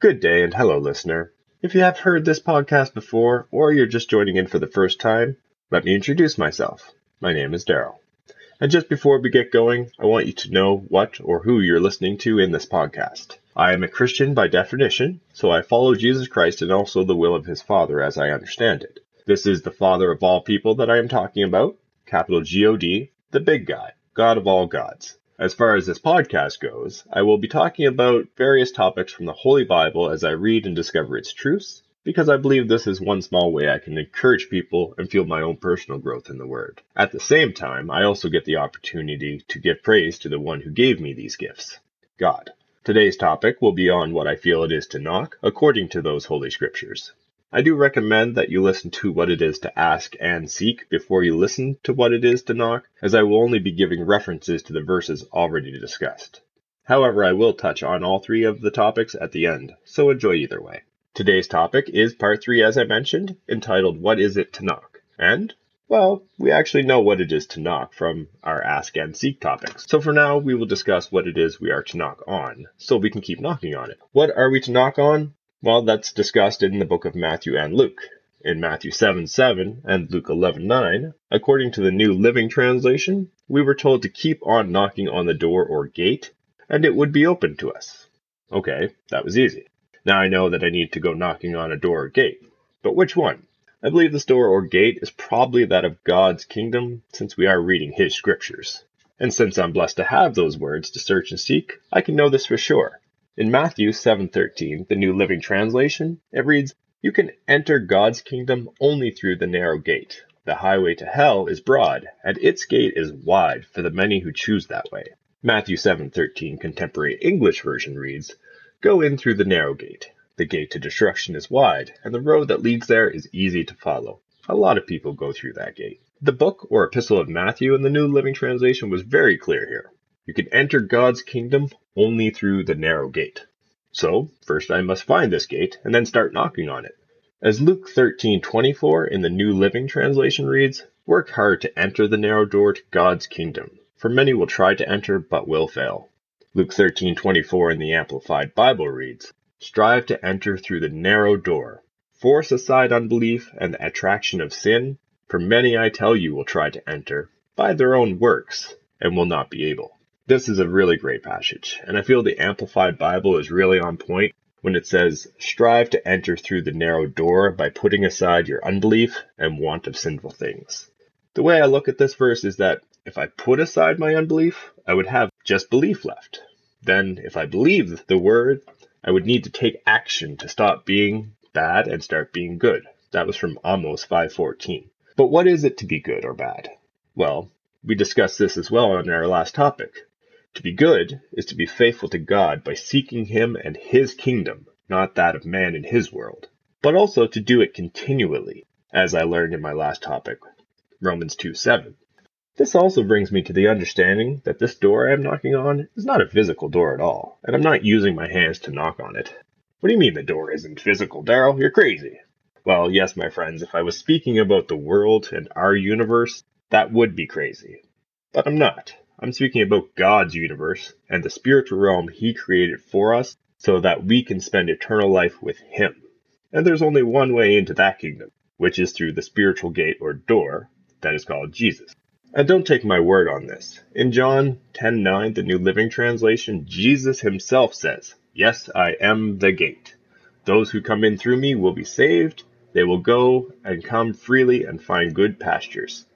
Good day and hello, listener. If you have heard this podcast before or you're just joining in for the first time, let me introduce myself. My name is Daryl. And just before we get going, I want you to know what or who you're listening to in this podcast. I am a Christian by definition, so I follow Jesus Christ and also the will of his Father as I understand it. This is the Father of all people that I am talking about, capital G O D, the big guy, God of all gods. As far as this podcast goes, I will be talking about various topics from the Holy Bible as I read and discover its truths, because I believe this is one small way I can encourage people and feel my own personal growth in the Word. At the same time, I also get the opportunity to give praise to the one who gave me these gifts God. Today's topic will be on what I feel it is to knock, according to those Holy Scriptures. I do recommend that you listen to what it is to ask and seek before you listen to what it is to knock, as I will only be giving references to the verses already discussed. However, I will touch on all three of the topics at the end, so enjoy either way. Today's topic is part three, as I mentioned, entitled What is it to knock? And, well, we actually know what it is to knock from our ask and seek topics. So for now, we will discuss what it is we are to knock on, so we can keep knocking on it. What are we to knock on? Well, that's discussed in the book of Matthew and Luke. In Matthew 7 7 and Luke 11 9, according to the New Living Translation, we were told to keep on knocking on the door or gate, and it would be opened to us. Okay, that was easy. Now I know that I need to go knocking on a door or gate. But which one? I believe this door or gate is probably that of God's kingdom, since we are reading His scriptures. And since I'm blessed to have those words to search and seek, I can know this for sure. In Matthew 7:13, the New Living Translation, it reads, "You can enter God's kingdom only through the narrow gate. The highway to hell is broad, and its gate is wide for the many who choose that way." Matthew 7:13 Contemporary English Version reads, "Go in through the narrow gate. The gate to destruction is wide, and the road that leads there is easy to follow. A lot of people go through that gate." The book or epistle of Matthew in the New Living Translation was very clear here. You can enter God's kingdom only through the narrow gate. So, first I must find this gate and then start knocking on it. As Luke 13:24 in the New Living Translation reads, "Work hard to enter the narrow door to God's kingdom, for many will try to enter but will fail." Luke 13:24 in the Amplified Bible reads, "Strive to enter through the narrow door. Force aside unbelief and the attraction of sin, for many I tell you will try to enter by their own works and will not be able." This is a really great passage, and I feel the Amplified Bible is really on point when it says, Strive to enter through the narrow door by putting aside your unbelief and want of sinful things. The way I look at this verse is that if I put aside my unbelief, I would have just belief left. Then, if I believe the word, I would need to take action to stop being bad and start being good. That was from Amos 5:14. But what is it to be good or bad? Well, we discussed this as well on our last topic. To be good is to be faithful to God by seeking Him and His kingdom, not that of man in his world, but also to do it continually, as I learned in my last topic, Romans 2 7. This also brings me to the understanding that this door I am knocking on is not a physical door at all, and I'm not using my hands to knock on it. What do you mean the door isn't physical, Daryl? You're crazy. Well, yes, my friends, if I was speaking about the world and our universe, that would be crazy. But I'm not. I'm speaking about God's universe and the spiritual realm He created for us so that we can spend eternal life with Him. And there's only one way into that kingdom, which is through the spiritual gate or door that is called Jesus. And don't take my word on this. In John 10:9, the New Living Translation, Jesus himself says, "Yes, I am the gate. Those who come in through me will be saved. They will go and come freely and find good pastures."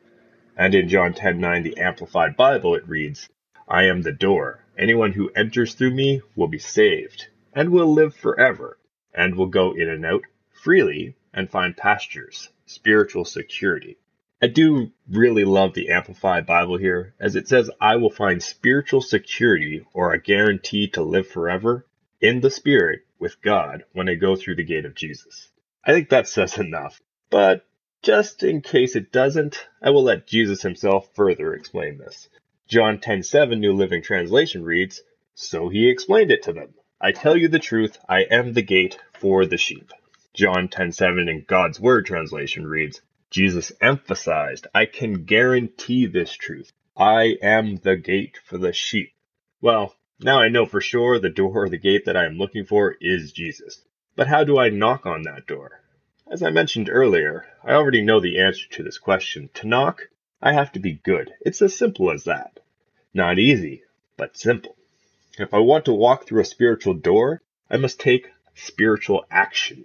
And in John 10:9, the Amplified Bible, it reads, I am the door. Anyone who enters through me will be saved, and will live forever, and will go in and out freely and find pastures, spiritual security. I do really love the Amplified Bible here, as it says, I will find spiritual security or a guarantee to live forever in the Spirit with God when I go through the gate of Jesus. I think that says enough. But just in case it doesn't, I will let Jesus himself further explain this. John 10:7 New Living Translation reads, "So he explained it to them. I tell you the truth, I am the gate for the sheep." John 10:7 in God's Word translation reads, Jesus emphasized, I can guarantee this truth. I am the gate for the sheep. Well, Now I know for sure the door or the gate that I am looking for is Jesus. But how do I knock on that door? As I mentioned earlier, I already know the answer to this question. To knock, I have to be good. It's as simple as that. Not easy, but simple. If I want to walk through a spiritual door, I must take spiritual action.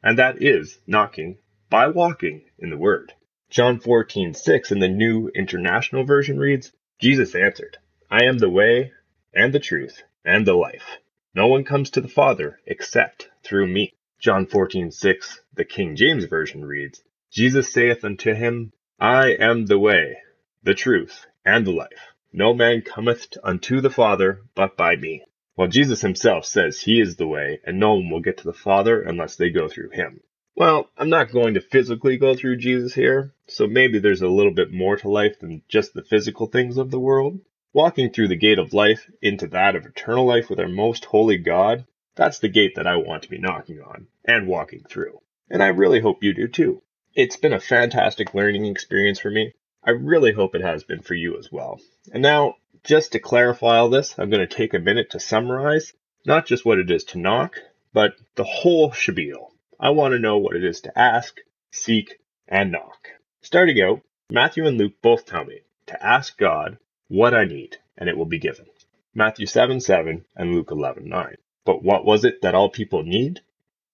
And that is knocking by walking in the Word. John 14:6 in the New International Version reads, Jesus answered, I am the way and the truth and the life. No one comes to the Father except through me. John 14:6, the King James Version reads, Jesus saith unto him, I am the way, the truth, and the life. No man cometh unto the Father but by me. Well, Jesus himself says he is the way, and no one will get to the Father unless they go through him. Well, I'm not going to physically go through Jesus here, so maybe there's a little bit more to life than just the physical things of the world. Walking through the gate of life into that of eternal life with our most holy God, that's the gate that I want to be knocking on and walking through. And I really hope you do too. It's been a fantastic learning experience for me. I really hope it has been for you as well. And now, just to clarify all this, I'm going to take a minute to summarize not just what it is to knock, but the whole spiel. I want to know what it is to ask, seek, and knock. Starting out, Matthew and Luke both tell me to ask God what I need, and it will be given. Matthew 7 7 and Luke 11 9. But what was it that all people need?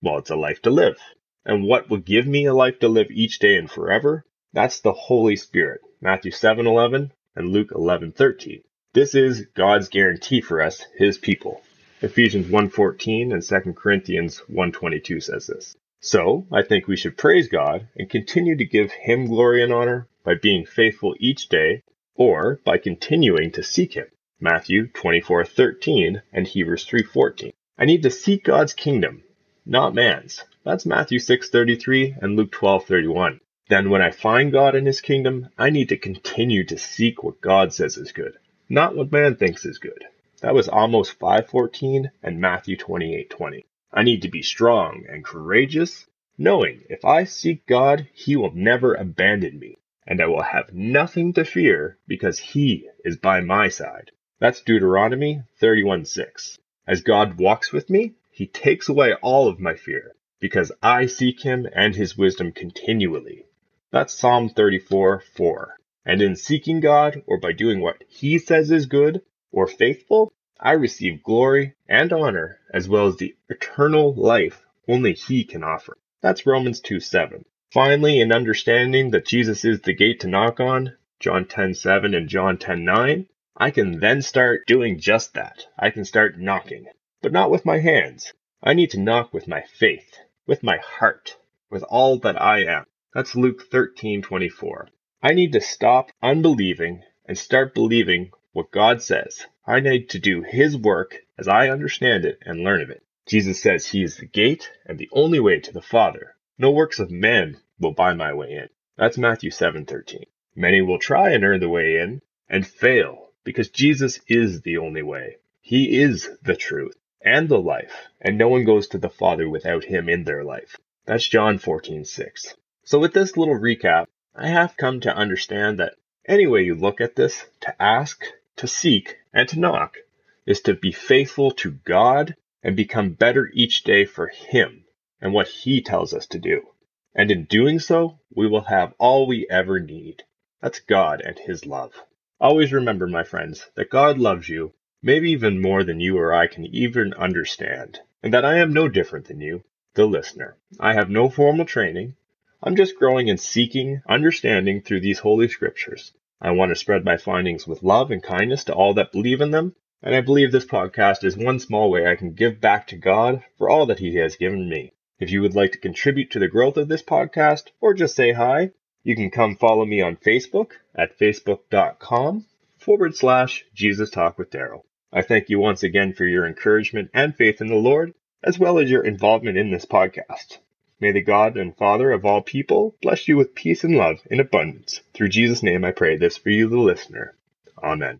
Well, it's a life to live. And what will give me a life to live each day and forever? That's the Holy Spirit. Matthew 7:11 and Luke 11:13. This is God's guarantee for us, his people. Ephesians 1:14 and 2 Corinthians 1:22 says this. So, I think we should praise God and continue to give him glory and honor by being faithful each day or by continuing to seek him. Matthew 24:13 and Hebrews 3:14. I need to seek God's kingdom, not man's. That's Matthew 6:33 and Luke 12:31. Then when I find God in his kingdom, I need to continue to seek what God says is good, not what man thinks is good. That was Amos 5:14 and Matthew 28:20. I need to be strong and courageous, knowing if I seek God, he will never abandon me, and I will have nothing to fear because he is by my side. That's Deuteronomy 31:6. As God walks with me, he takes away all of my fear because I seek him and his wisdom continually. That's Psalm 34 4. And in seeking God, or by doing what he says is good or faithful, I receive glory and honor, as well as the eternal life only he can offer. That's Romans 2 7. Finally, in understanding that Jesus is the gate to knock on, John 10 7 and John 10 9, I can then start doing just that. I can start knocking, but not with my hands. I need to knock with my faith with my heart, with all that I am. That's Luke 13:24. I need to stop unbelieving and start believing what God says. I need to do his work as I understand it and learn of it. Jesus says he is the gate and the only way to the Father. No works of men will buy my way in. That's Matthew 7:13. Many will try and earn the way in and fail because Jesus is the only way. He is the truth and the life, and no one goes to the Father without him in their life. That's John 14:6. So with this little recap, I have come to understand that any way you look at this, to ask, to seek, and to knock is to be faithful to God and become better each day for him and what he tells us to do. And in doing so, we will have all we ever need. That's God and his love. Always remember, my friends, that God loves you maybe even more than you or I can even understand, and that I am no different than you, the listener. I have no formal training. I'm just growing and seeking understanding through these holy scriptures. I want to spread my findings with love and kindness to all that believe in them, and I believe this podcast is one small way I can give back to God for all that He has given me. If you would like to contribute to the growth of this podcast or just say hi, you can come follow me on Facebook at facebook.com forward slash Jesus Talk with Daryl. I thank you once again for your encouragement and faith in the Lord, as well as your involvement in this podcast. May the God and Father of all people bless you with peace and love in abundance. Through Jesus' name I pray this for you, the listener. Amen.